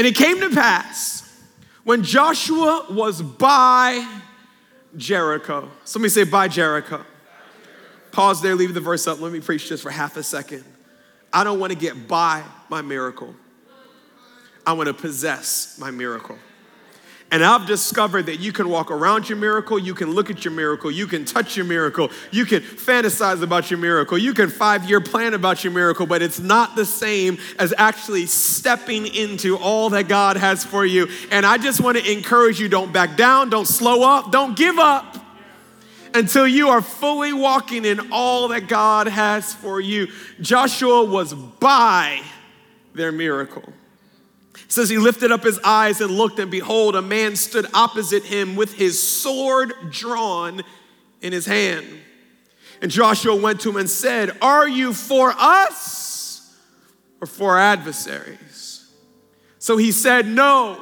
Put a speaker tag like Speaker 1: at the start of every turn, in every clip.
Speaker 1: And it came to pass when Joshua was by Jericho. Somebody say, by Jericho. Pause there, leave the verse up. Let me preach just for half a second. I don't want to get by my miracle, I want to possess my miracle. And I've discovered that you can walk around your miracle, you can look at your miracle, you can touch your miracle, you can fantasize about your miracle, you can five year plan about your miracle, but it's not the same as actually stepping into all that God has for you. And I just want to encourage you don't back down, don't slow up, don't give up until you are fully walking in all that God has for you. Joshua was by their miracle. Says he lifted up his eyes and looked, and behold, a man stood opposite him with his sword drawn in his hand. And Joshua went to him and said, Are you for us or for our adversaries? So he said, No.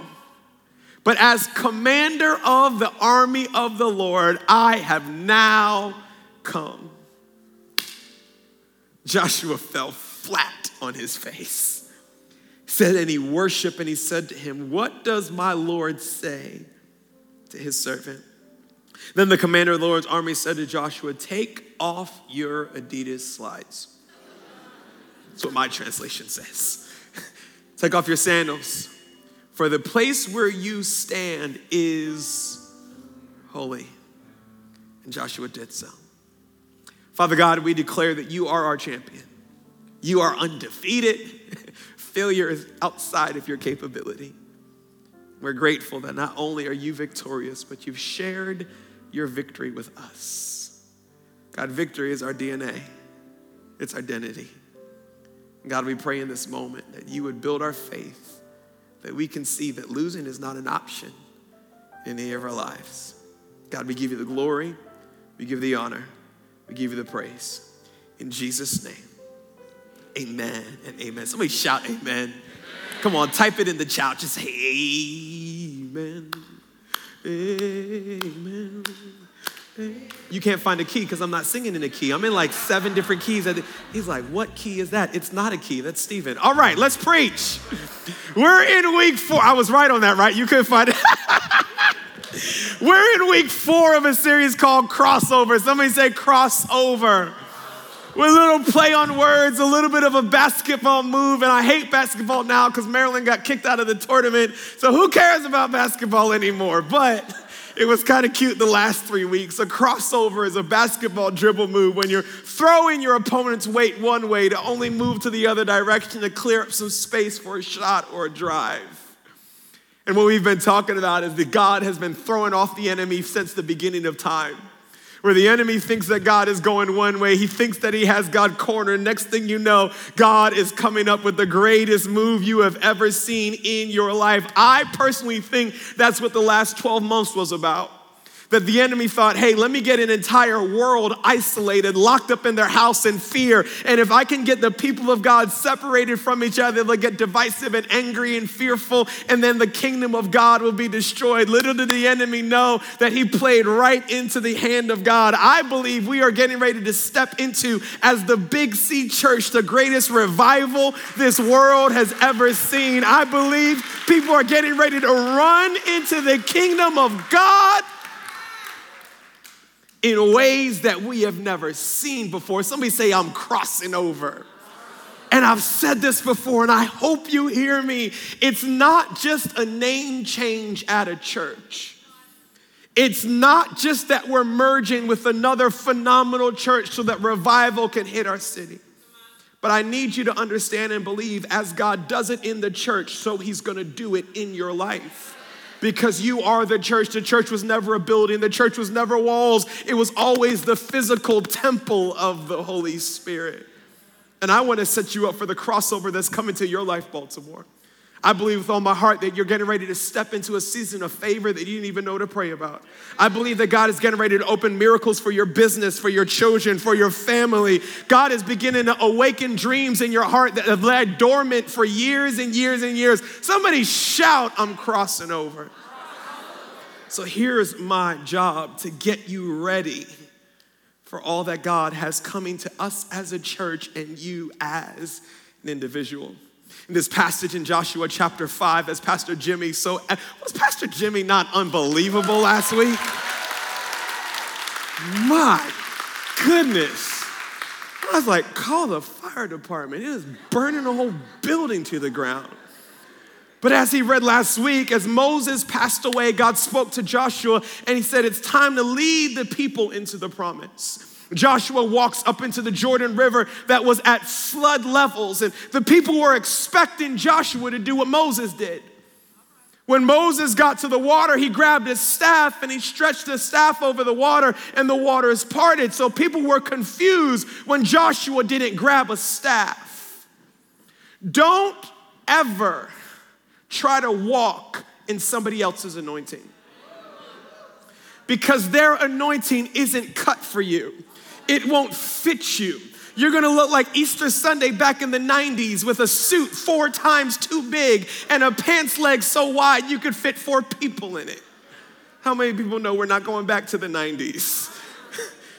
Speaker 1: But as commander of the army of the Lord, I have now come. Joshua fell flat on his face said, and he worshiped and he said to him, What does my Lord say to his servant? Then the commander of the Lord's army said to Joshua, Take off your Adidas slides. That's what my translation says. Take off your sandals, for the place where you stand is holy. And Joshua did so. Father God, we declare that you are our champion. You are undefeated. Failure is outside of your capability. We're grateful that not only are you victorious, but you've shared your victory with us. God, victory is our DNA, it's identity. God, we pray in this moment that you would build our faith, that we can see that losing is not an option in any of our lives. God, we give you the glory, we give you the honor, we give you the praise. In Jesus' name. Amen and amen. Somebody shout amen. Come on, type it in the chat. Just say amen. Amen. You can't find a key because I'm not singing in a key. I'm in like seven different keys. He's like, What key is that? It's not a key. That's Stephen. All right, let's preach. We're in week four. I was right on that, right? You couldn't find it. We're in week four of a series called Crossover. Somebody say crossover with a little play on words, a little bit of a basketball move. And I hate basketball now because Maryland got kicked out of the tournament. So who cares about basketball anymore? But it was kind of cute the last three weeks. A crossover is a basketball dribble move when you're throwing your opponent's weight one way to only move to the other direction to clear up some space for a shot or a drive. And what we've been talking about is that God has been throwing off the enemy since the beginning of time where the enemy thinks that God is going one way, he thinks that he has God cornered. Next thing you know, God is coming up with the greatest move you have ever seen in your life. I personally think that's what the last 12 months was about that the enemy thought, hey, let me get an entire world isolated, locked up in their house in fear. And if I can get the people of God separated from each other, they'll get divisive and angry and fearful, and then the kingdom of God will be destroyed. Little did the enemy know that he played right into the hand of God. I believe we are getting ready to step into, as the Big C church, the greatest revival this world has ever seen. I believe people are getting ready to run into the kingdom of God in ways that we have never seen before. Somebody say, I'm crossing over. And I've said this before, and I hope you hear me. It's not just a name change at a church. It's not just that we're merging with another phenomenal church so that revival can hit our city. But I need you to understand and believe as God does it in the church, so He's gonna do it in your life because you are the church. The church was never a building, the church was never walls, it was always the physical temple of the Holy Spirit. And I want to set you up for the crossover that's coming to your life, Baltimore. I believe with all my heart that you're getting ready to step into a season of favor that you didn't even know to pray about. I believe that God is getting ready to open miracles for your business, for your children, for your family. God is beginning to awaken dreams in your heart that have laid dormant for years and years and years. Somebody shout, I'm crossing over. So here's my job to get you ready for all that God has coming to us as a church and you as an individual. In this passage in Joshua chapter 5, as Pastor Jimmy so was Pastor Jimmy not unbelievable last week? My goodness. I was like, call the fire department. It is burning the whole building to the ground. But as he read last week, as Moses passed away, God spoke to Joshua and he said, It's time to lead the people into the promise. Joshua walks up into the Jordan River that was at flood levels, and the people were expecting Joshua to do what Moses did. When Moses got to the water, he grabbed his staff and he stretched his staff over the water, and the water is parted. So people were confused when Joshua didn't grab a staff. Don't ever try to walk in somebody else's anointing because their anointing isn't cut for you it won't fit you. You're gonna look like Easter Sunday back in the 90s with a suit four times too big and a pants leg so wide you could fit four people in it. How many people know we're not going back to the 90s?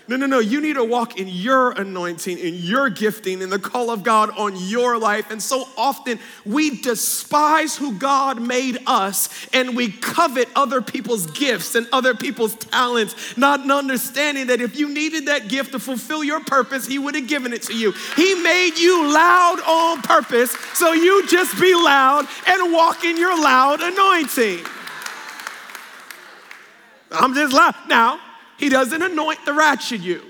Speaker 1: No, no, no. You need to walk in your anointing, in your gifting, in the call of God on your life. And so often we despise who God made us and we covet other people's gifts and other people's talents, not understanding that if you needed that gift to fulfill your purpose, He would have given it to you. He made you loud on purpose, so you just be loud and walk in your loud anointing. I'm just loud. Now, he doesn't anoint the ratchet you.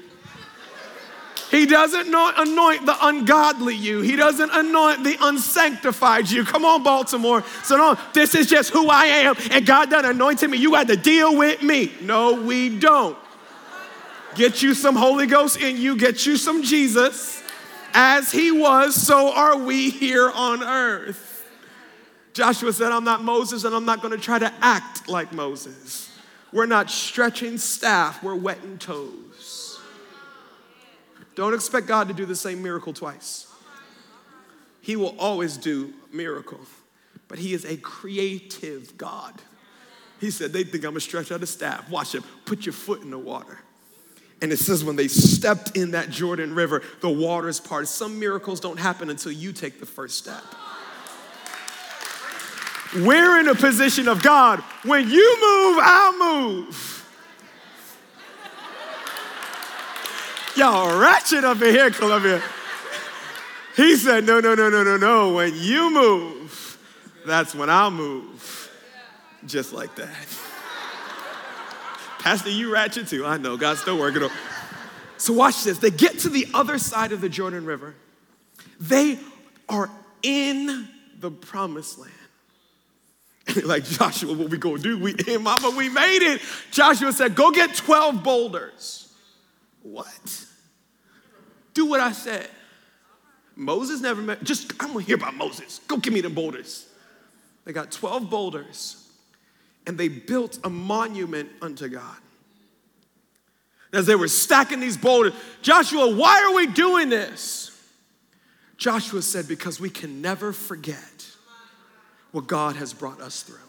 Speaker 1: He doesn't anoint the ungodly you. He doesn't anoint the unsanctified you. Come on, Baltimore. So, no, this is just who I am, and God done anointed me. You got to deal with me. No, we don't. Get you some Holy Ghost in you, get you some Jesus. As he was, so are we here on earth. Joshua said, I'm not Moses, and I'm not going to try to act like Moses. We're not stretching staff, we're wetting toes. Don't expect God to do the same miracle twice. He will always do miracle, but He is a creative God. He said, They think I'm gonna stretch out a staff. Watch it, put your foot in the water. And it says, when they stepped in that Jordan River, the waters parted. Some miracles don't happen until you take the first step. We're in a position of God. When you move, I'll move. Y'all ratchet up in here, Columbia. He said, No, no, no, no, no, no. When you move, that's when I'll move. Just like that. Pastor, you ratchet too. I know, God's still working on. So watch this. They get to the other side of the Jordan River. They are in the promised land. like Joshua, what we gonna do? We, hey, mama, we made it. Joshua said, go get 12 boulders. What? Do what I said. Moses never met, just, I'm gonna hear about Moses. Go give me the boulders. They got 12 boulders and they built a monument unto God. As they were stacking these boulders, Joshua, why are we doing this? Joshua said, because we can never forget what God has brought us through.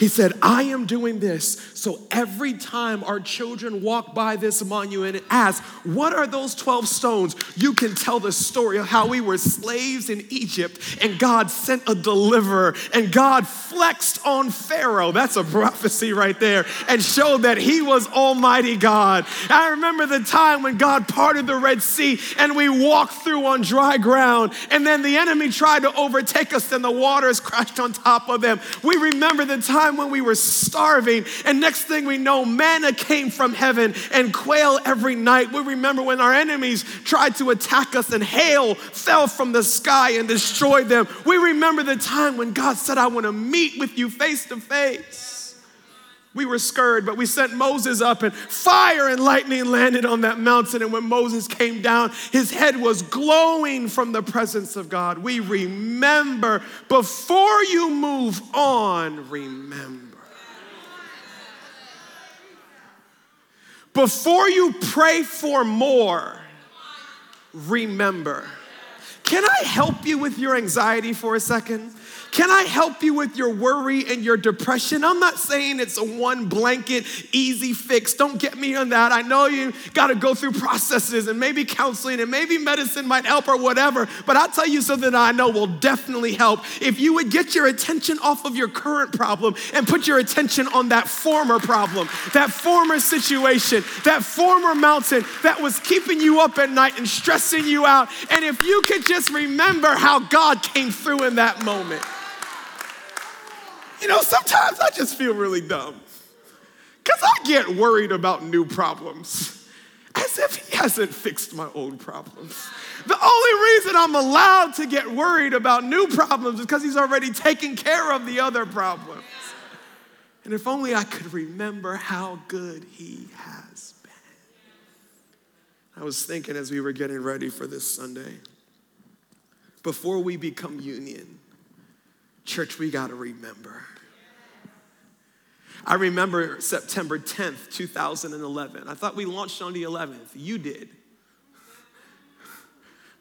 Speaker 1: He said, I am doing this so every time our children walk by this monument and ask, What are those 12 stones? You can tell the story of how we were slaves in Egypt and God sent a deliverer and God flexed on Pharaoh. That's a prophecy right there and showed that he was Almighty God. I remember the time when God parted the Red Sea and we walked through on dry ground and then the enemy tried to overtake us and the waters crashed on top of them. We remember the time time when we were starving, and next thing we know, manna came from heaven and quail every night. We remember when our enemies tried to attack us and hail fell from the sky and destroyed them. We remember the time when God said, I want to meet with you face to face. We were scared, but we sent Moses up, and fire and lightning landed on that mountain. And when Moses came down, his head was glowing from the presence of God. We remember before you move on, remember. Before you pray for more, remember. Can I help you with your anxiety for a second? Can I help you with your worry and your depression? I'm not saying it's a one blanket, easy fix. Don't get me on that. I know you got to go through processes and maybe counseling and maybe medicine might help or whatever. But I'll tell you something that I know will definitely help. If you would get your attention off of your current problem and put your attention on that former problem, that former situation, that former mountain that was keeping you up at night and stressing you out. And if you could just remember how God came through in that moment. You know, sometimes I just feel really dumb because I get worried about new problems as if he hasn't fixed my old problems. The only reason I'm allowed to get worried about new problems is because he's already taken care of the other problems. And if only I could remember how good he has been. I was thinking as we were getting ready for this Sunday, before we become union, church, we got to remember I remember September 10th, 2011. I thought we launched on the 11th. You did.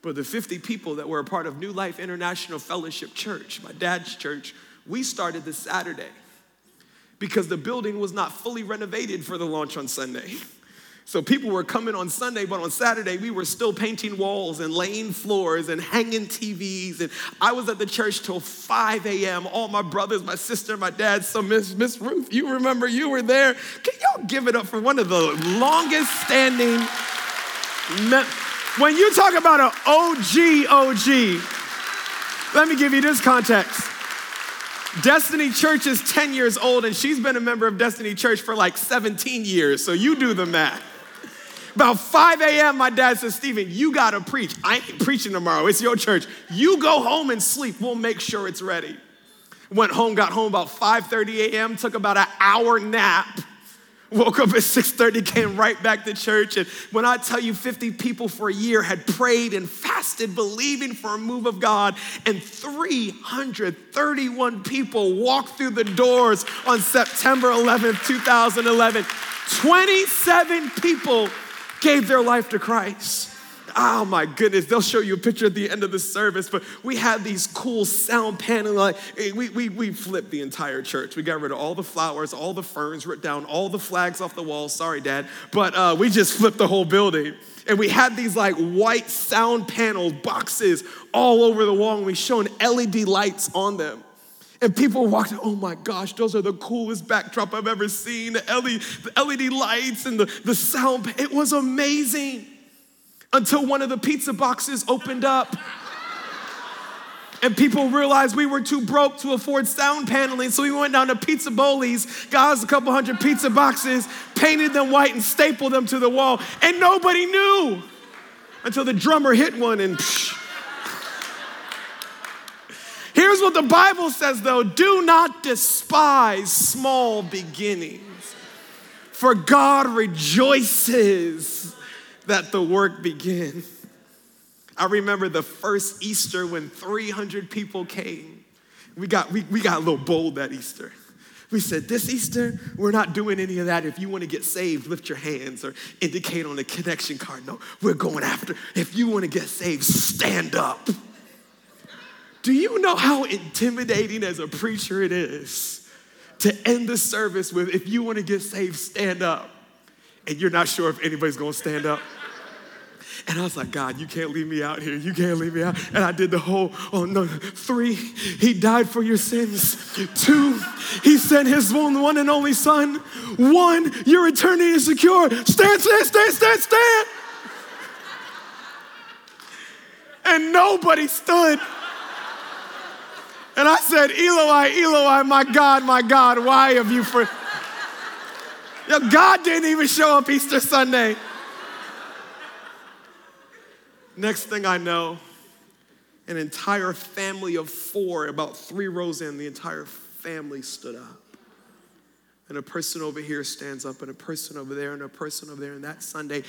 Speaker 1: But the 50 people that were a part of New Life International Fellowship Church, my dad's church, we started this Saturday because the building was not fully renovated for the launch on Sunday. So people were coming on Sunday, but on Saturday we were still painting walls and laying floors and hanging TVs. And I was at the church till 5 a.m. All my brothers, my sister, my dad. So Miss Miss Ruth, you remember you were there. Can y'all give it up for one of the longest standing? Me- when you talk about an OG OG, let me give you this context. Destiny Church is 10 years old, and she's been a member of Destiny Church for like 17 years. So you do the math. About 5 a.m., my dad says, Stephen, you gotta preach. I ain't preaching tomorrow. It's your church. You go home and sleep. We'll make sure it's ready. Went home, got home about 5:30 a.m., took about an hour nap. Woke up at 6:30, came right back to church. And when I tell you 50 people for a year had prayed and fasted, believing for a move of God, and 331 people walked through the doors on September 11th, 2011. 27 people gave their life to Christ. Oh my goodness, they'll show you a picture at the end of the service, but we had these cool sound panel. Like, we, we, we flipped the entire church. We got rid of all the flowers, all the ferns, ripped down all the flags off the walls. Sorry, Dad. But uh, we just flipped the whole building. And we had these like white sound panel boxes all over the wall, and we shone LED lights on them. And people walked, oh my gosh, those are the coolest backdrop I've ever seen. The LED, lights and the, the sound, it was amazing. Until one of the pizza boxes opened up. And people realized we were too broke to afford sound paneling, so we went down to Pizza Boli's, got us a couple hundred pizza boxes, painted them white, and stapled them to the wall. And nobody knew until the drummer hit one and psh, Here's what the Bible says though do not despise small beginnings, for God rejoices that the work begin. I remember the first Easter when 300 people came. We got, we, we got a little bold that Easter. We said, This Easter, we're not doing any of that. If you want to get saved, lift your hands or indicate on the connection card. No, we're going after. If you want to get saved, stand up. Do you know how intimidating as a preacher it is to end the service with, if you want to get saved, stand up? And you're not sure if anybody's going to stand up. And I was like, God, you can't leave me out here. You can't leave me out. And I did the whole, oh no, three, he died for your sins. Two, he sent his one, one and only son. One, your eternity is secure. Stand, stand, stand, stand, stand. And nobody stood. And I said, Eloi, Eloi, my God, my God, why have you for. God didn't even show up Easter Sunday. Next thing I know, an entire family of four, about three rows in, the entire family stood up. And a person over here stands up, and a person over there, and a person over there. And that Sunday,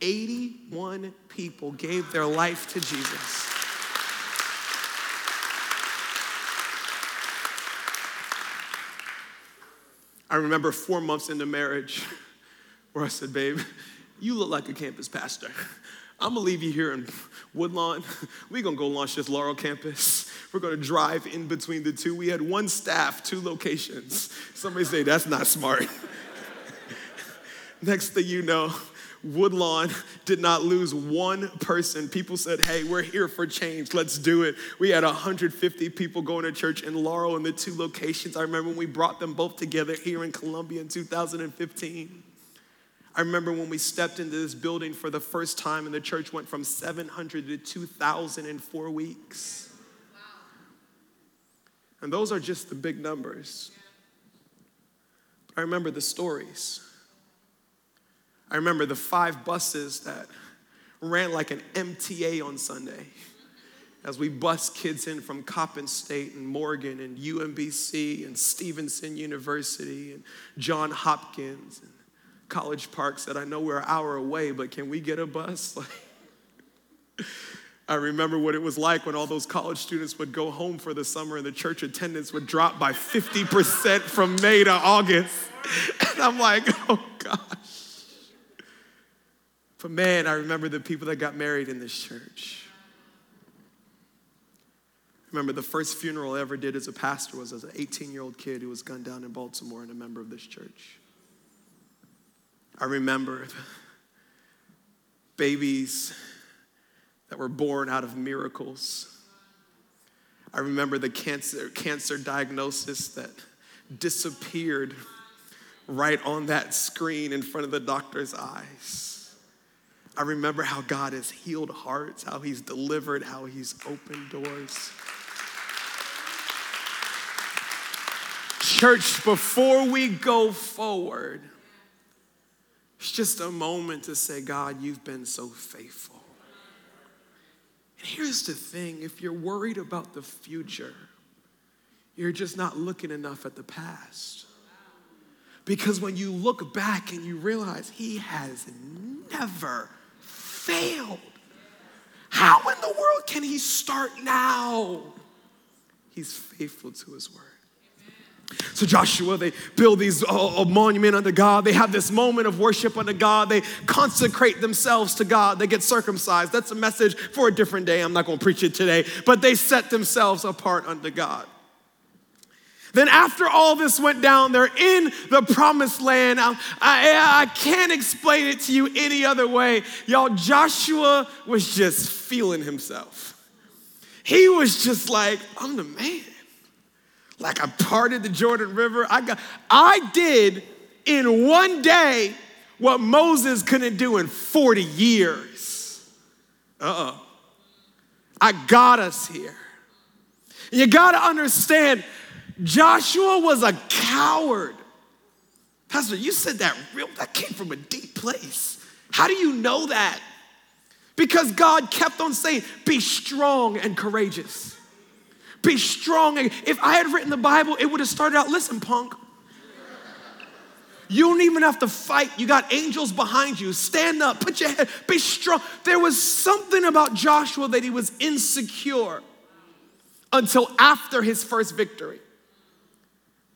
Speaker 1: 81 people gave their life to Jesus. I remember four months into marriage where I said, babe, You look like a campus pastor. I'm gonna leave you here in Woodlawn. We're gonna go launch this Laurel campus. We're gonna drive in between the two. We had one staff, two locations. Somebody say, That's not smart. Next thing you know, Woodlawn did not lose one person. People said, Hey, we're here for change. Let's do it. We had 150 people going to church in Laurel in the two locations. I remember when we brought them both together here in Columbia in 2015. I remember when we stepped into this building for the first time and the church went from 700 to 2,000 in four weeks. And those are just the big numbers. I remember the stories. I remember the five buses that ran like an MTA on Sunday as we bus kids in from Coppin State and Morgan and UMBC and Stevenson University and John Hopkins and College Park said, I know we're an hour away, but can we get a bus? I remember what it was like when all those college students would go home for the summer and the church attendance would drop by 50% from May to August. And I'm like, oh gosh. But man, I remember the people that got married in this church. remember the first funeral I ever did as a pastor was as an 18 year old kid who was gunned down in Baltimore and a member of this church. I remember babies that were born out of miracles. I remember the cancer, cancer diagnosis that disappeared right on that screen in front of the doctor's eyes. I remember how God has healed hearts, how He's delivered, how He's opened doors. Church, before we go forward, it's just a moment to say, God, you've been so faithful. And here's the thing if you're worried about the future, you're just not looking enough at the past. Because when you look back and you realize He has never failed, how in the world can He start now? He's faithful to His word. So Joshua, they build these uh, a monument unto God. They have this moment of worship unto God. They consecrate themselves to God. They get circumcised. That's a message for a different day. I'm not going to preach it today, but they set themselves apart unto God. Then, after all this went down, they're in the promised land. Um, I, I, I can't explain it to you any other way. Y'all, Joshua was just feeling himself. He was just like, I'm the man. Like I parted the Jordan River. I got I did in one day what Moses couldn't do in 40 years. Uh-oh. I got us here. You got to understand Joshua was a coward. Pastor, you said that real that came from a deep place. How do you know that? Because God kept on saying, "Be strong and courageous." Be strong. If I had written the Bible, it would have started out listen, punk. You don't even have to fight. You got angels behind you. Stand up, put your head, be strong. There was something about Joshua that he was insecure until after his first victory.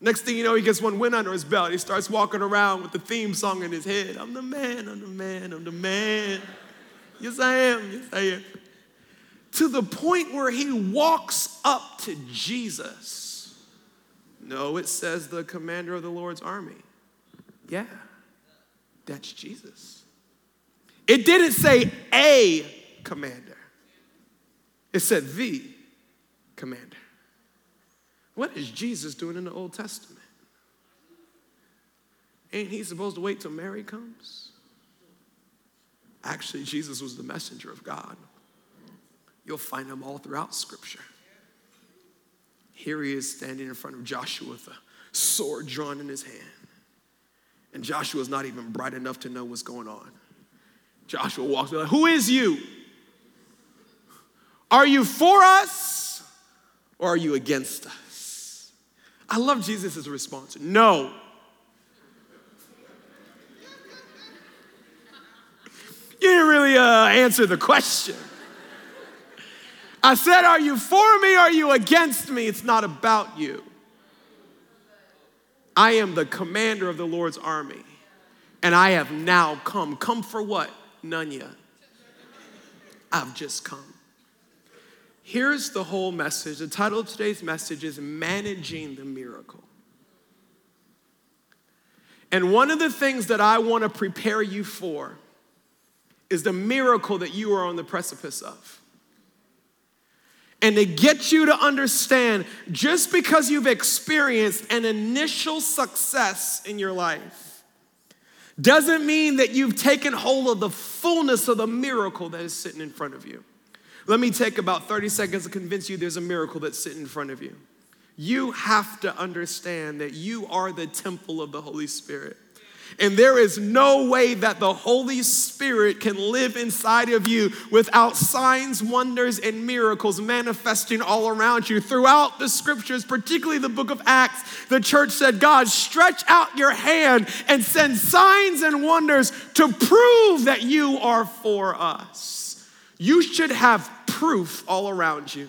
Speaker 1: Next thing you know, he gets one win under his belt. He starts walking around with the theme song in his head I'm the man, I'm the man, I'm the man. Yes, I am. Yes, I am to the point where he walks up to Jesus. No, it says the commander of the Lord's army. Yeah, that's Jesus. It didn't say a commander, it said the commander. What is Jesus doing in the Old Testament? Ain't he supposed to wait till Mary comes? Actually, Jesus was the messenger of God. You'll find them all throughout Scripture. Here he is standing in front of Joshua with a sword drawn in his hand. And Joshua's not even bright enough to know what's going on. Joshua walks like, Who is you? Are you for us or are you against us? I love Jesus' response. No. You didn't really uh, answer the question. I said, Are you for me? Are you against me? It's not about you. I am the commander of the Lord's army. And I have now come. Come for what? None yet. I've just come. Here's the whole message. The title of today's message is Managing the Miracle. And one of the things that I want to prepare you for is the miracle that you are on the precipice of. And to get you to understand just because you've experienced an initial success in your life doesn't mean that you've taken hold of the fullness of the miracle that is sitting in front of you. Let me take about 30 seconds to convince you there's a miracle that's sitting in front of you. You have to understand that you are the temple of the Holy Spirit. And there is no way that the Holy Spirit can live inside of you without signs, wonders, and miracles manifesting all around you. Throughout the scriptures, particularly the book of Acts, the church said, God, stretch out your hand and send signs and wonders to prove that you are for us. You should have proof all around you.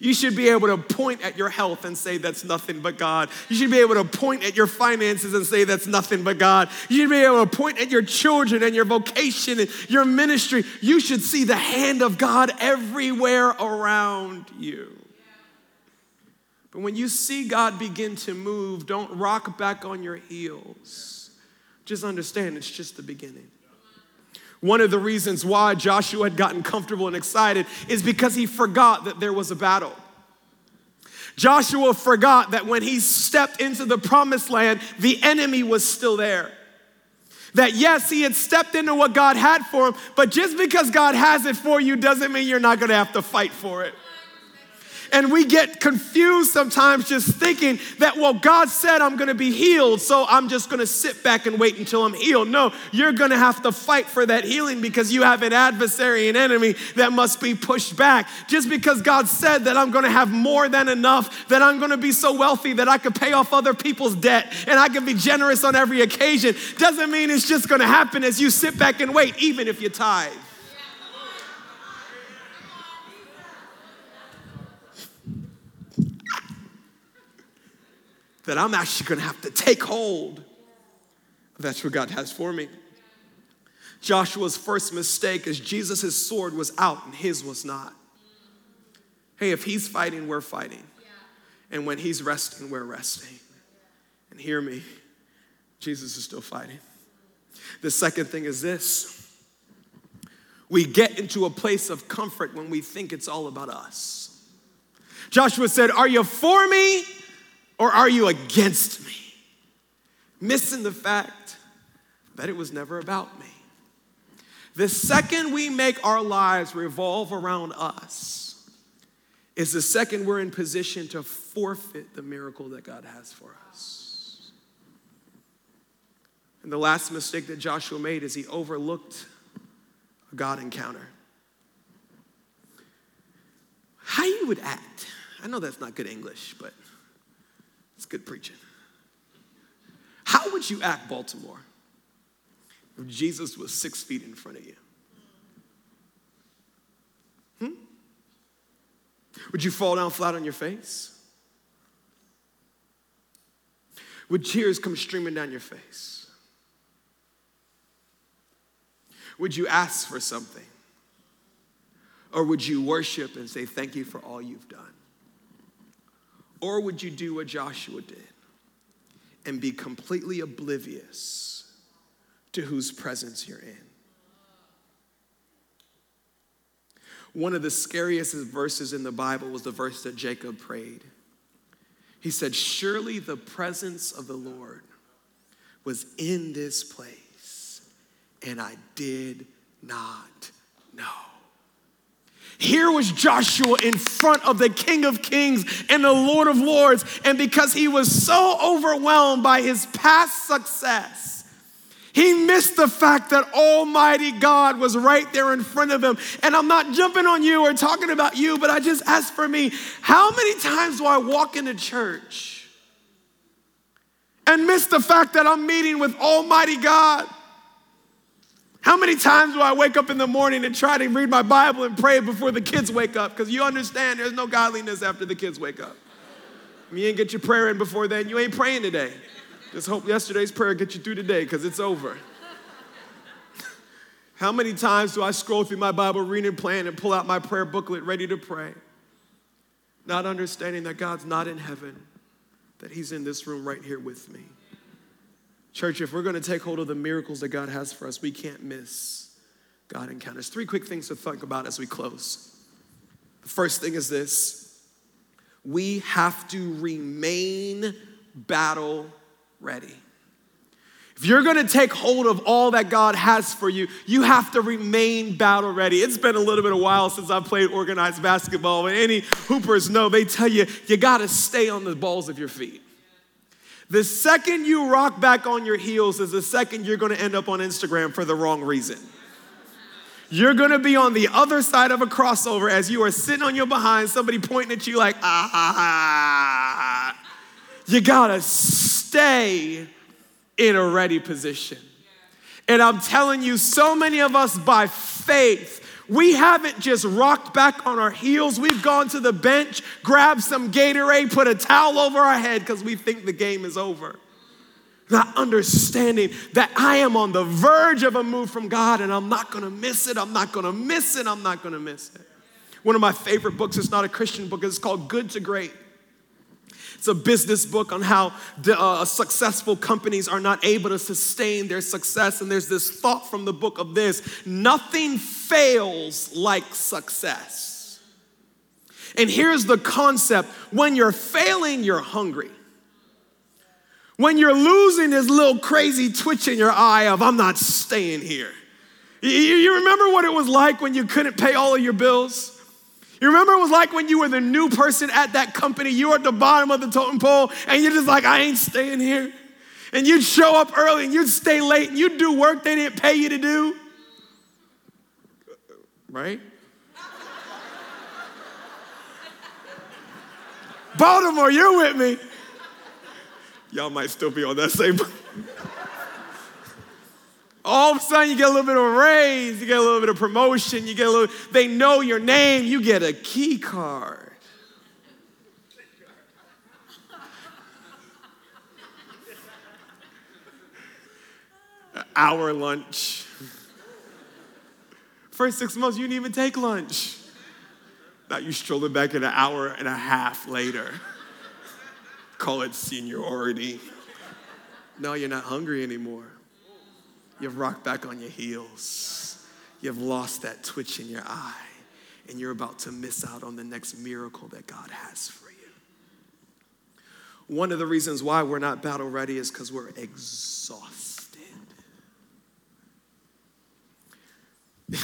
Speaker 1: You should be able to point at your health and say that's nothing but God. You should be able to point at your finances and say that's nothing but God. You should be able to point at your children and your vocation and your ministry. You should see the hand of God everywhere around you. But when you see God begin to move, don't rock back on your heels. Just understand it's just the beginning. One of the reasons why Joshua had gotten comfortable and excited is because he forgot that there was a battle. Joshua forgot that when he stepped into the promised land, the enemy was still there. That yes, he had stepped into what God had for him, but just because God has it for you doesn't mean you're not gonna have to fight for it. And we get confused sometimes just thinking that, well, God said I'm gonna be healed, so I'm just gonna sit back and wait until I'm healed. No, you're gonna have to fight for that healing because you have an adversary, an enemy that must be pushed back. Just because God said that I'm gonna have more than enough, that I'm gonna be so wealthy that I could pay off other people's debt and I can be generous on every occasion, doesn't mean it's just gonna happen as you sit back and wait, even if you tithe. That I'm actually going to have to take hold. That's what God has for me. Joshua's first mistake is Jesus' sword was out and his was not. Hey, if he's fighting, we're fighting. And when he's resting, we're resting. And hear me, Jesus is still fighting. The second thing is this we get into a place of comfort when we think it's all about us. Joshua said, Are you for me or are you against me? Missing the fact that it was never about me. The second we make our lives revolve around us is the second we're in position to forfeit the miracle that God has for us. And the last mistake that Joshua made is he overlooked a God encounter. How you would act. I know that's not good English, but it's good preaching. How would you act, Baltimore, if Jesus was six feet in front of you? Hmm? Would you fall down flat on your face? Would tears come streaming down your face? Would you ask for something? Or would you worship and say, Thank you for all you've done? Or would you do what Joshua did and be completely oblivious to whose presence you're in? One of the scariest verses in the Bible was the verse that Jacob prayed. He said, Surely the presence of the Lord was in this place, and I did not know. Here was Joshua in front of the King of Kings and the Lord of Lords. And because he was so overwhelmed by his past success, he missed the fact that Almighty God was right there in front of him. And I'm not jumping on you or talking about you, but I just ask for me how many times do I walk into church and miss the fact that I'm meeting with Almighty God? How many times do I wake up in the morning and try to read my Bible and pray before the kids wake up? Because you understand there's no godliness after the kids wake up. you ain't get your prayer in before then, you ain't praying today. Just hope yesterday's prayer gets you through today because it's over. How many times do I scroll through my Bible reading plan and pull out my prayer booklet ready to pray? Not understanding that God's not in heaven, that He's in this room right here with me. Church, if we're going to take hold of the miracles that God has for us, we can't miss God encounters. Three quick things to think about as we close. The first thing is this we have to remain battle ready. If you're gonna take hold of all that God has for you, you have to remain battle ready. It's been a little bit of while since I played organized basketball, and any hoopers know they tell you you gotta stay on the balls of your feet. The second you rock back on your heels is the second you're gonna end up on Instagram for the wrong reason. You're gonna be on the other side of a crossover as you are sitting on your behind, somebody pointing at you like, ah. You gotta stay in a ready position. And I'm telling you, so many of us by faith, we haven't just rocked back on our heels. We've gone to the bench, grabbed some Gatorade, put a towel over our head because we think the game is over. Not understanding that I am on the verge of a move from God and I'm not gonna miss it, I'm not gonna miss it, I'm not gonna miss it. One of my favorite books, it's not a Christian book, it's called Good to Great. It's a business book on how uh, successful companies are not able to sustain their success. And there's this thought from the book of this nothing fails like success. And here's the concept when you're failing, you're hungry. When you're losing this little crazy twitch in your eye of, I'm not staying here. You remember what it was like when you couldn't pay all of your bills? You remember it was like when you were the new person at that company, you were at the bottom of the totem pole, and you're just like, I ain't staying here. And you'd show up early and you'd stay late and you'd do work they didn't pay you to do. Right? Baltimore, you're with me. Y'all might still be on that same. all of a sudden you get a little bit of a raise, you get a little bit of promotion, you get a little, they know your name, you get a key card. hour lunch. First six months, you didn't even take lunch. Now you strolling back in an hour and a half later. Call it seniority. No, you're not hungry anymore. You've rocked back on your heels. You've lost that twitch in your eye, and you're about to miss out on the next miracle that God has for you. One of the reasons why we're not battle ready is because we're exhausted.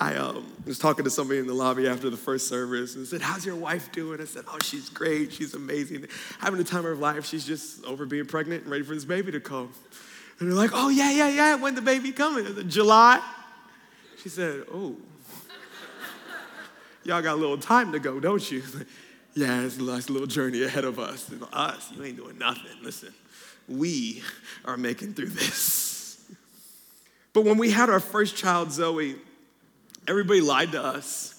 Speaker 1: I um, was talking to somebody in the lobby after the first service and said, How's your wife doing? I said, Oh, she's great. She's amazing. Having the time of her life. She's just over being pregnant and ready for this baby to come. And they're like, oh, yeah, yeah, yeah, when the baby coming? July. She said, oh. Y'all got a little time to go, don't you? yeah, it's a little journey ahead of us. And us, you ain't doing nothing. Listen, we are making through this. But when we had our first child, Zoe, everybody lied to us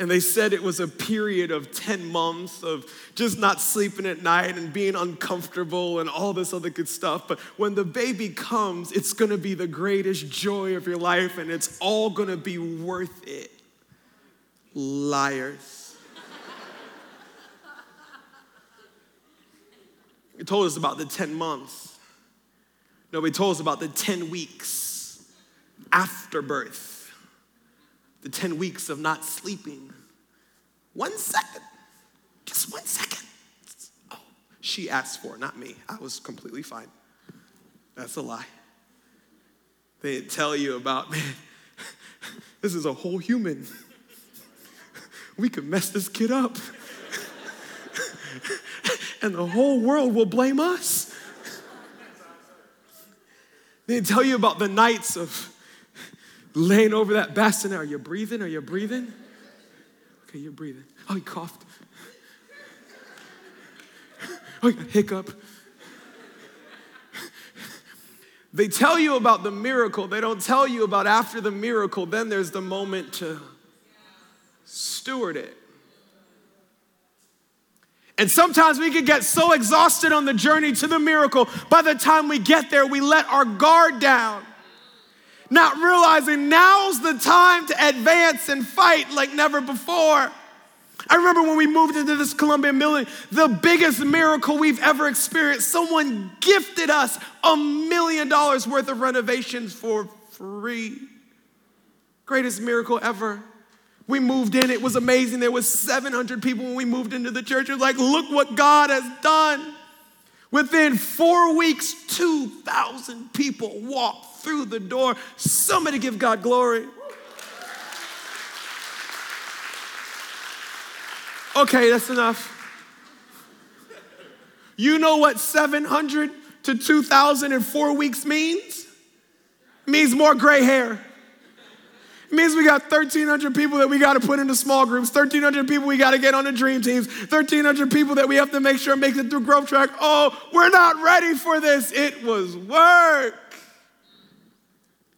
Speaker 1: and they said it was a period of 10 months of just not sleeping at night and being uncomfortable and all this other good stuff. But when the baby comes, it's gonna be the greatest joy of your life and it's all gonna be worth it. Liars. He told us about the 10 months. Nobody told us about the 10 weeks after birth the 10 weeks of not sleeping. One second, just one second. Oh, she asked for, not me. I was completely fine. That's a lie. They tell you about, man, this is a whole human. We could mess this kid up. and the whole world will blame us. They tell you about the nights of laying over that bassinet. Are you breathing? Are you breathing? Okay, you're breathing. Oh, he coughed. Oh, hiccup. They tell you about the miracle, they don't tell you about after the miracle, then there's the moment to steward it. And sometimes we can get so exhausted on the journey to the miracle, by the time we get there, we let our guard down. Not realizing now's the time to advance and fight like never before. I remember when we moved into this Columbian building, the biggest miracle we've ever experienced. Someone gifted us a million dollars worth of renovations for free. Greatest miracle ever. We moved in, it was amazing. There was 700 people when we moved into the church. It was like, look what God has done. Within four weeks, 2,000 people walked through the door. Somebody give God glory. Okay, that's enough. You know what 700 to 2,000 in four weeks means? It means more gray hair. It means we got 1,300 people that we got to put into small groups, 1,300 people we got to get on the dream teams, 1,300 people that we have to make sure make it through Growth Track. Oh, we're not ready for this. It was work.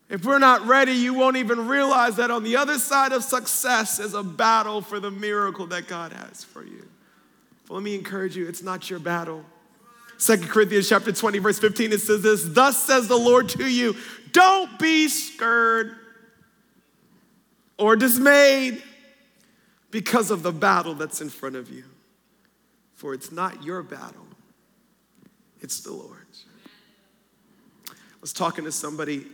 Speaker 1: If we're not ready, you won't even realize that on the other side of success is a battle for the miracle that God has for you. But let me encourage you, it's not your battle. Second Chronicles chapter 20, verse 15, it says this, Thus says the Lord to you, don't be scared or dismayed because of the battle that's in front of you. For it's not your battle, it's the Lord's. I was talking to somebody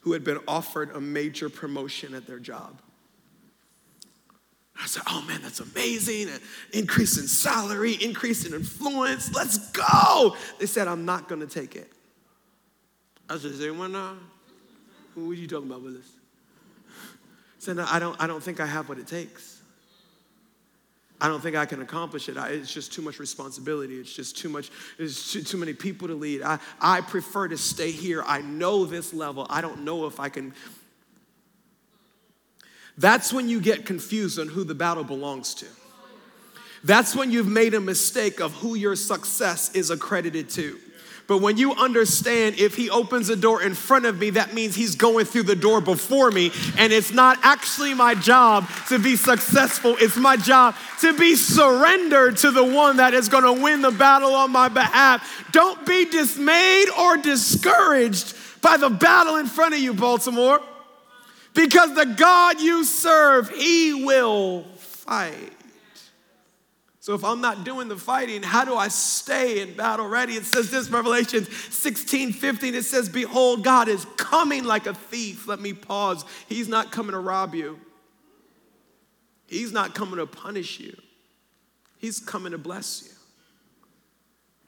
Speaker 1: who had been offered a major promotion at their job. I said, Oh man, that's amazing. An increase in salary, increase in influence. Let's go. They said, I'm not going to take it. I said, Is anyone uh, Who are you talking about with this? Said, no, I don't, I don't think I have what it takes. I don't think I can accomplish it. I, it's just too much responsibility. It's just too much, it's too, too many people to lead. I, I prefer to stay here. I know this level. I don't know if I can. That's when you get confused on who the battle belongs to. That's when you've made a mistake of who your success is accredited to. But when you understand if he opens a door in front of me, that means he's going through the door before me. And it's not actually my job to be successful, it's my job to be surrendered to the one that is going to win the battle on my behalf. Don't be dismayed or discouraged by the battle in front of you, Baltimore, because the God you serve, he will fight. So if I'm not doing the fighting, how do I stay in battle ready? It says this, Revelation 16, 15, it says, Behold, God is coming like a thief. Let me pause. He's not coming to rob you. He's not coming to punish you. He's coming to bless you.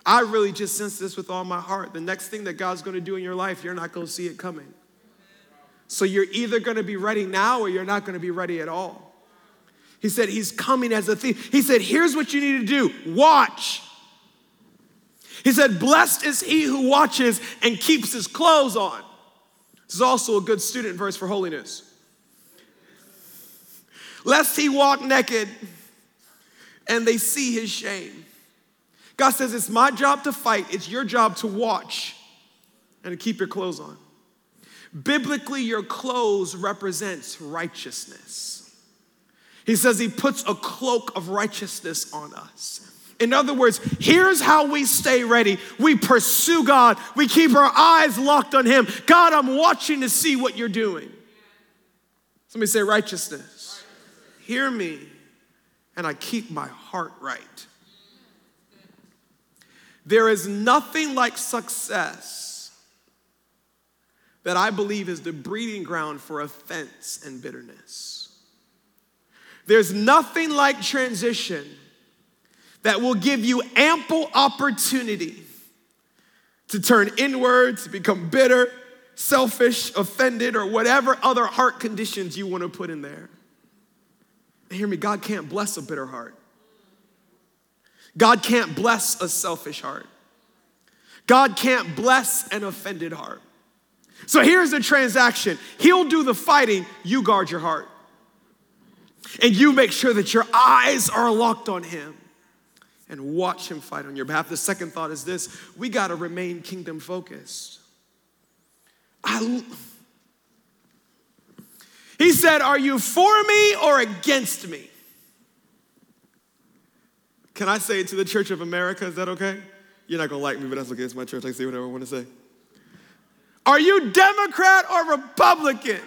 Speaker 1: I really just sense this with all my heart. The next thing that God's going to do in your life, you're not going to see it coming. So you're either going to be ready now or you're not going to be ready at all. He said, He's coming as a thief. He said, Here's what you need to do watch. He said, Blessed is he who watches and keeps his clothes on. This is also a good student verse for holiness. Lest he walk naked and they see his shame. God says, It's my job to fight, it's your job to watch and to keep your clothes on. Biblically, your clothes represents righteousness. He says he puts a cloak of righteousness on us. In other words, here's how we stay ready. We pursue God. We keep our eyes locked on Him. God, I'm watching to see what you're doing. Somebody say righteousness. Hear me, and I keep my heart right. There is nothing like success that I believe is the breeding ground for offense and bitterness. There's nothing like transition that will give you ample opportunity to turn inward, to become bitter, selfish, offended, or whatever other heart conditions you want to put in there. And hear me, God can't bless a bitter heart. God can't bless a selfish heart. God can't bless an offended heart. So here's the transaction He'll do the fighting, you guard your heart and you make sure that your eyes are locked on him and watch him fight on your behalf. The second thought is this we got to remain kingdom focused. I, he said, Are you for me or against me? Can I say it to the Church of America? Is that okay? You're not gonna like me, but that's okay. It's my church. I can say whatever I wanna say. Are you Democrat or Republican?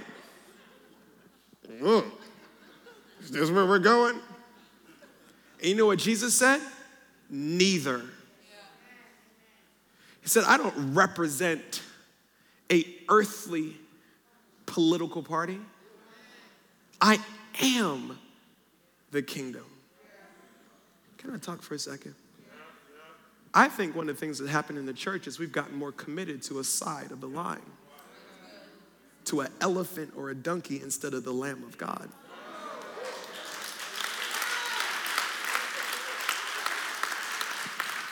Speaker 1: Mm. Is where we're going? And you know what Jesus said? Neither. He said, I don't represent a earthly political party. I am the kingdom. Can I talk for a second? I think one of the things that happened in the church is we've gotten more committed to a side of the line, to an elephant or a donkey instead of the Lamb of God.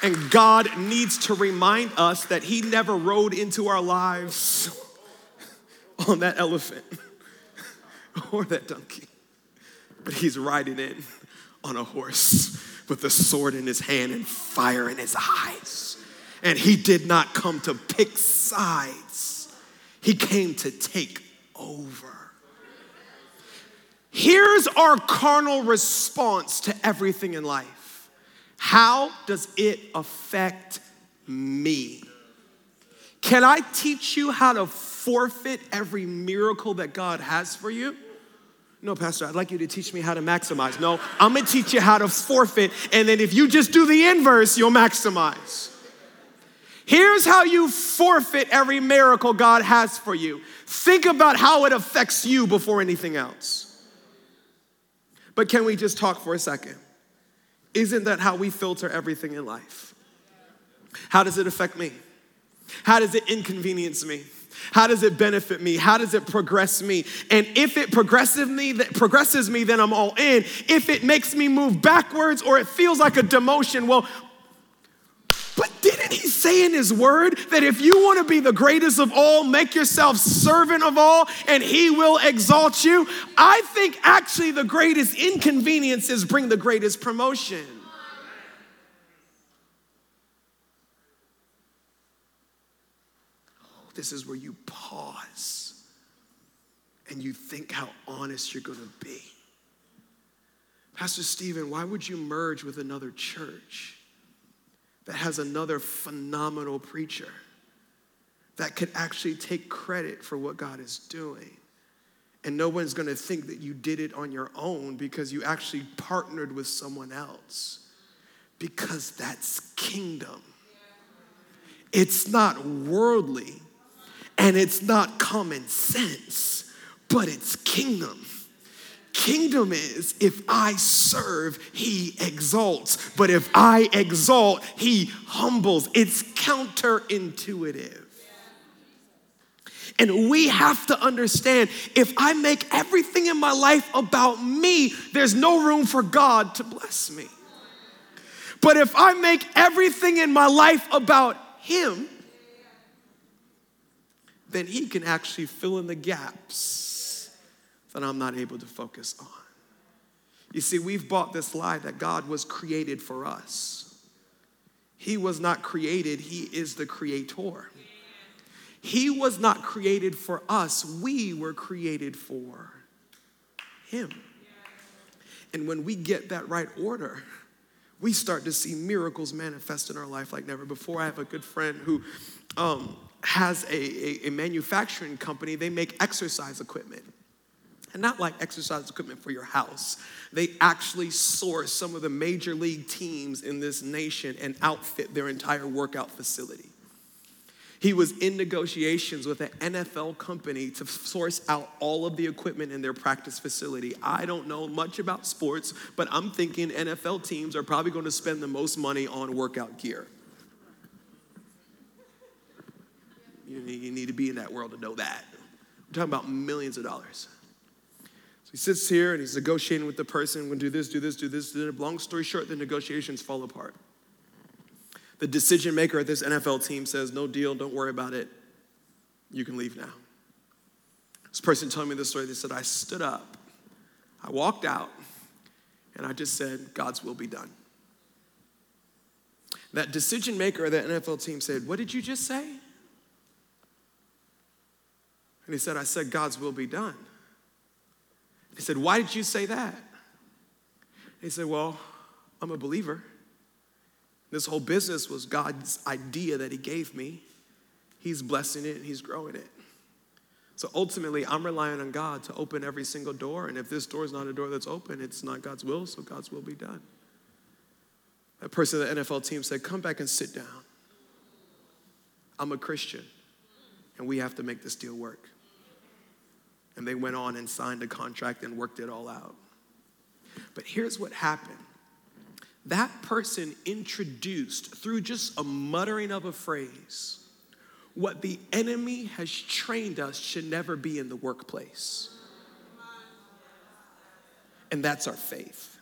Speaker 1: And God needs to remind us that He never rode into our lives on that elephant or that donkey, but He's riding in on a horse with a sword in his hand and fire in his eyes. And he did not come to pick sides, he came to take over. Here's our carnal response to everything in life How does it affect me? Can I teach you how to forfeit every miracle that God has for you? No, Pastor, I'd like you to teach me how to maximize. No, I'm gonna teach you how to forfeit, and then if you just do the inverse, you'll maximize. Here's how you forfeit every miracle God has for you. Think about how it affects you before anything else. But can we just talk for a second? Isn't that how we filter everything in life? How does it affect me? How does it inconvenience me? How does it benefit me? How does it progress me? And if it progresses me, that progresses me, then I'm all in. If it makes me move backwards or it feels like a demotion, well, say in his word that if you want to be the greatest of all, make yourself servant of all and he will exalt you? I think actually the greatest inconveniences bring the greatest promotion. Oh, this is where you pause and you think how honest you're going to be. Pastor Stephen, why would you merge with another church that has another phenomenal preacher that could actually take credit for what God is doing? And no one's to think that you did it on your own because you actually partnered with someone else. Because that's kingdom. It's not worldly, and it's not common sense, but it's kingdom. Kingdom is if I serve, he exalts. But if I exalt, he humbles. It's counterintuitive. And we have to understand if I make everything in my life about me, there's no room for God to bless me. But if I make everything in my life about Him, then He can actually fill in the gaps that I'm not able to focus on. You see, we've bought this lie that God was created for us. He was not created, He is the creator. He was not created for us, we were created for Him. And when we get that right order, we start to see miracles manifest in our life like never before. I have a good friend who um, has a, a, a manufacturing company, they make exercise equipment. And not like exercise equipment for your house. They actually source some of the major league teams in this nation and outfit their entire workout facility. He was in negotiations with an NFL company to source out all of the equipment in their practice facility. I don't know much about sports, but I'm thinking NFL teams are probably going to spend the most money on workout gear. You need to be in that world to know that. We're talking about millions of dollars. He sits here and he's negotiating with the person, going to do this, do this, do this. Long story short, the negotiations fall apart. The decision maker at this NFL team says, No deal, don't worry about it. You can leave now. This person told me this story. They said, I stood up, I walked out, and I just said, God's will be done. That decision maker of the NFL team said, What did you just say? And he said, I said, God's will be done. He said, Why did you say that? He said, Well, I'm a believer. This whole business was God's idea that He gave me. He's blessing it and He's growing it. So ultimately, I'm relying on God to open every single door. And if this door is not a door that's open, it's not God's will, so God's will be done. That person of the NFL team said, Come back and sit down. I'm a Christian, and we have to make this deal work. And they went on and signed a contract and worked it all out. But here's what happened that person introduced, through just a muttering of a phrase, what the enemy has trained us should never be in the workplace. And that's our faith.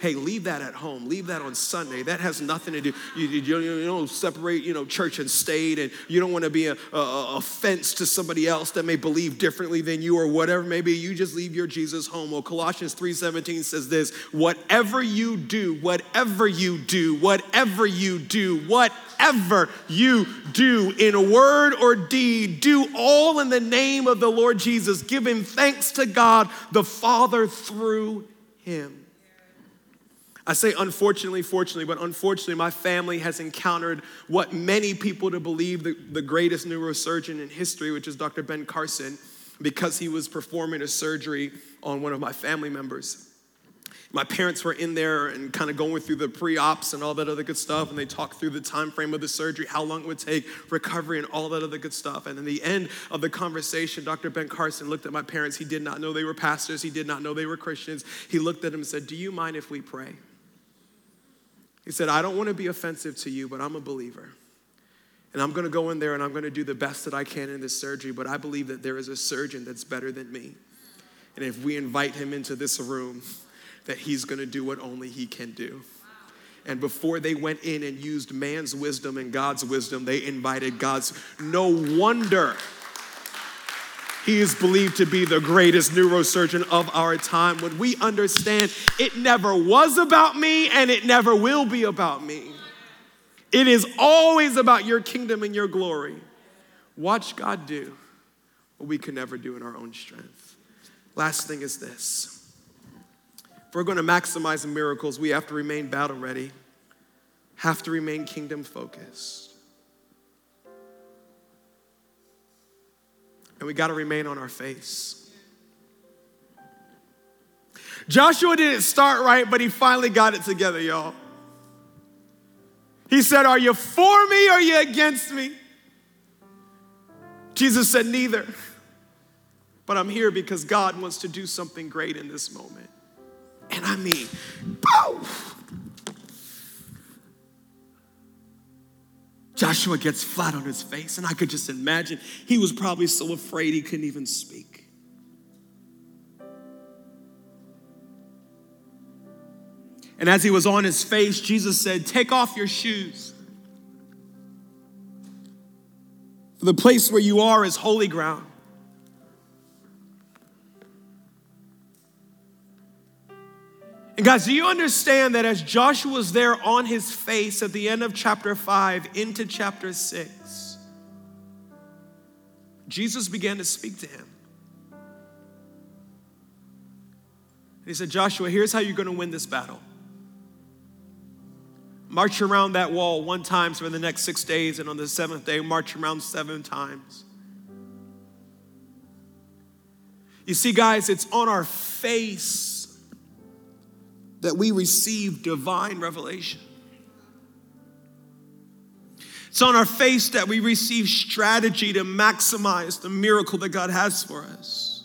Speaker 1: Hey, leave that at home. Leave that on Sunday. That has nothing to do. You, you, you don't separate, you know, church and state, and you don't want to be a, a, offense to somebody else that may believe differently than you or whatever. Maybe you just leave your Jesus home. Well, Colossians 3:17 says this: whatever you do, whatever you do, whatever you do, whatever you do in word or deed, do all in the name of the Lord Jesus, giving thanks to God the Father through him. I say unfortunately, fortunately, but unfortunately, my family has encountered what many people to believe the, the greatest neurosurgeon in history, which is Dr. Ben Carson, because he was performing a surgery on one of my family members. My parents were in there and kind of going through the pre-ops and all that other good stuff, and they talked through the time frame of the surgery, how long it would take, recovery, and all that other good stuff. And in the end of the conversation, Dr. Ben Carson looked at my parents. He did not know they were pastors. He did not know they were Christians. He looked at them and said, "Do you mind if we pray?" He said, I don't want to be offensive to you, but I'm a believer. And I'm going to go in there and I'm going to do the best that I can in this surgery, but I believe that there is a surgeon that's better than me. And if we invite him into this room, that he's going to do what only he can do. And before they went in and used man's wisdom and God's wisdom, they invited God's. No wonder he is believed to be the greatest neurosurgeon of our time. When we understand it never was about me and it never will be about me, it is always about your kingdom and your glory. Watch God do what we can never do in our own strength. Last thing is this if we're going to maximize miracles, we have to remain battle ready, have to remain kingdom focused. And we got to remain on our face. Joshua didn't start right, but he finally got it together, y'all. He said, Are you for me or are you against me? Jesus said, Neither. But I'm here because God wants to do something great in this moment. And I mean, boom! Joshua gets flat on his face, and I could just imagine he was probably so afraid he couldn't even speak. And as he was on his face, Jesus said, Take off your shoes. For the place where you are is holy ground. And guys, do you understand that as Joshua was there on his face at the end of chapter 5 into chapter 6, Jesus began to speak to him. He said, Joshua, here's how you're going to win this battle. March around that wall one time for the next six days, and on the seventh day, march around seven times. You see, guys, it's on our face that we receive divine revelation. It's on our face that we receive strategy to maximize the miracle that God has for us.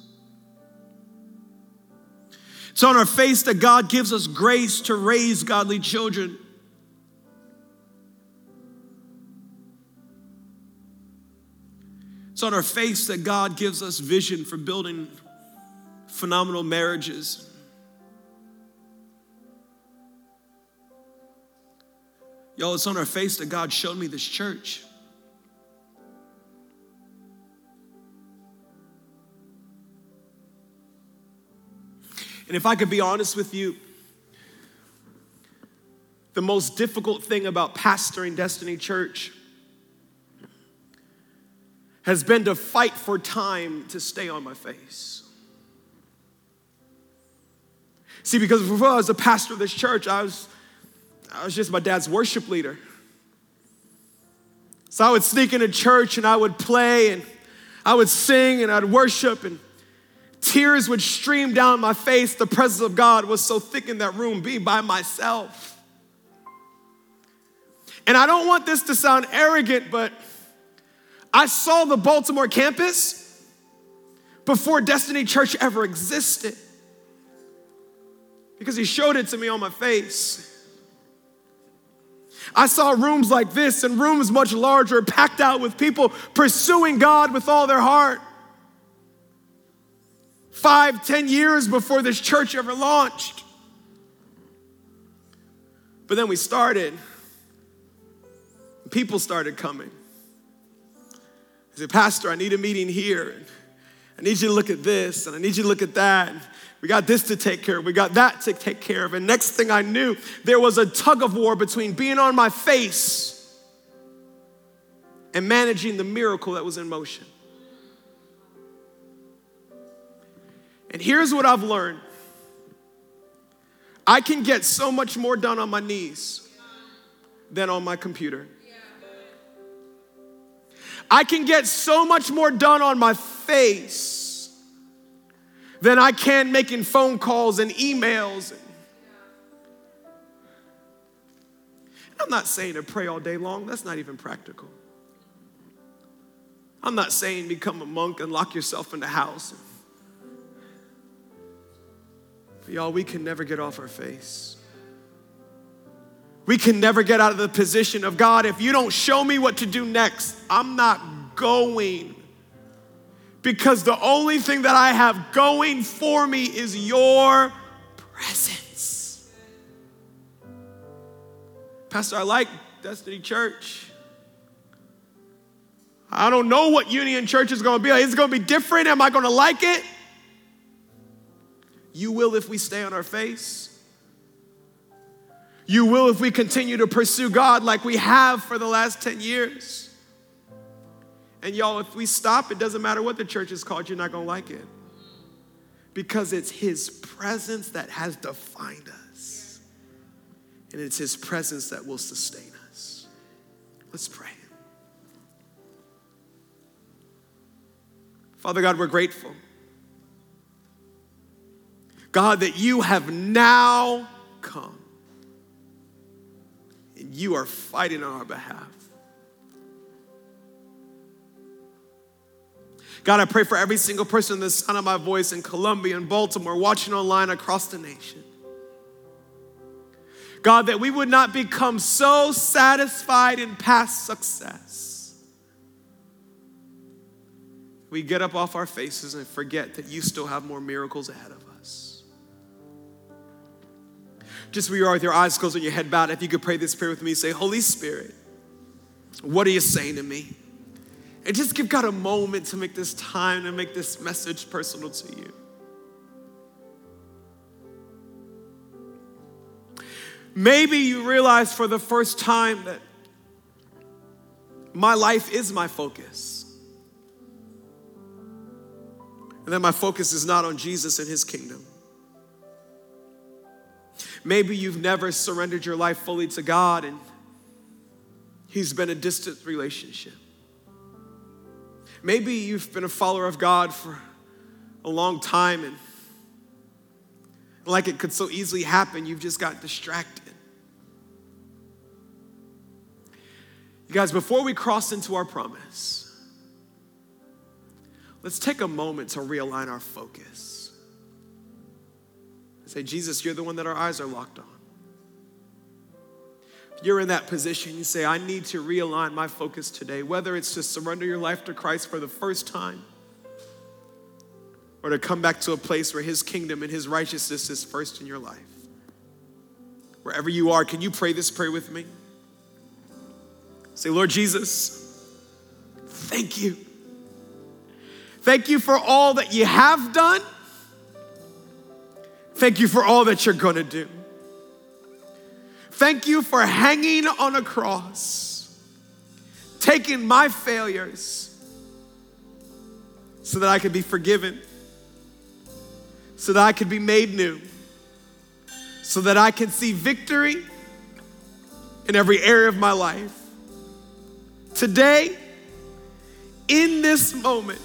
Speaker 1: It's on our face that God gives us grace to raise godly children. It's on our face that God gives us vision for building phenomenal marriages. Y'all, it's on our face that God showed me this church. And if I could be honest with you, the most difficult thing about pastoring Destiny Church has been to fight for time to stay on my face. See, because before I was a pastor of this church, I was I was just my dad's worship leader. So I would sneak into church and I would play and I would sing and I'd worship and tears would stream down my face. The presence of God was so thick in that room, being by myself. And I don't want this to sound arrogant, but I saw the Baltimore campus before Destiny Church ever existed because he showed it to me on my face. I saw rooms like this and rooms much larger, packed out with people pursuing God with all their heart. Five, ten years before this church ever launched. But then we started, people started coming. I said, Pastor, I need a meeting here. I need you to look at this, and I need you to look at that. We got this to take care of. We got that to take care of. And next thing I knew, there was a tug of war between being on my face and managing the miracle that was in motion. And here's what I've learned I can get so much more done on my knees than on my computer. I can get so much more done on my face than I can making phone calls and emails. I'm not saying to pray all day long, that's not even practical. I'm not saying become a monk and lock yourself in the house. But y'all, we can never get off our face. We can never get out of the position of God, if you don't show me what to do next, I'm not going. Because the only thing that I have going for me is your presence. Pastor, I like Destiny Church. I don't know what Union Church is going to be. Is it going to be different? Am I going to like it? You will if we stay on our face. You will if we continue to pursue God like we have for the last 10 years. And y'all, if we stop, it doesn't matter what the church is called, you're not gonna like it. Because it's His presence that has defined us, and it's His presence that will sustain us. Let's pray. Father God, we're grateful. God, that you have now come and you are fighting on our behalf. God, I pray for every single person in the sound of my voice in Columbia and Baltimore, watching online across the nation. God, that we would not become so satisfied in past success. We get up off our faces and forget that you still have more miracles ahead of us. just where you are with your eyes closed and your head bowed, if you could pray this prayer with me, say, Holy Spirit, what are you saying to me? And just give God a moment to make this time to make this message personal to you. Maybe you realize for the first time that my life is my focus. And that my focus is not on Jesus and his kingdom. Maybe you've never surrendered your life fully to God and He's been a distant relationship. Maybe you've been a follower of God for a long time and like it could so easily happen, you've just got distracted. You guys, before we cross into our promise, let's take a moment to realign our focus. Say, Jesus, you're the one that our eyes are locked on. You're in that position, you say, I need to realign my focus today, whether it's to surrender your life to Christ for the first time or to come back to a place where His kingdom and His righteousness is first in your life. Wherever you are, can you pray this prayer with me? Say, Lord Jesus, thank you. Thank you for all that you have done Thank you for all that you're going to do. Thank you for hanging on a cross, taking my failures so that I could be forgiven, so that I could be made new, so that I can see victory in every area of my life. Today, in this moment,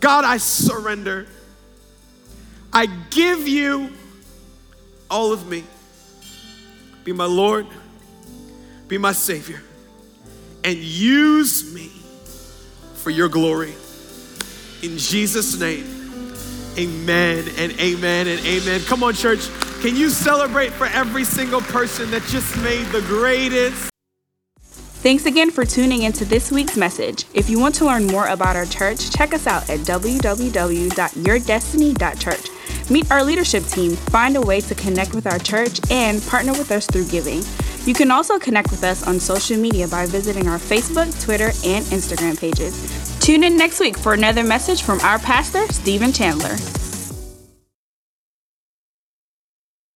Speaker 1: God, I surrender. I give you all of me. Be my Lord, be my Savior, and use me for your glory. In Jesus' name, amen and amen and amen. Come on, church. Can you celebrate for every single person that just made the greatest?
Speaker 2: Thanks again for tuning into this week's message. If you want to learn more about our church, check us out at www.yourdestiny.church. Meet our leadership team, find a way to connect with our church, and partner with us through giving. You can also connect with us on social media by visiting our Facebook, Twitter, and Instagram pages. Tune in next week for another message from our pastor, Stephen Chandler.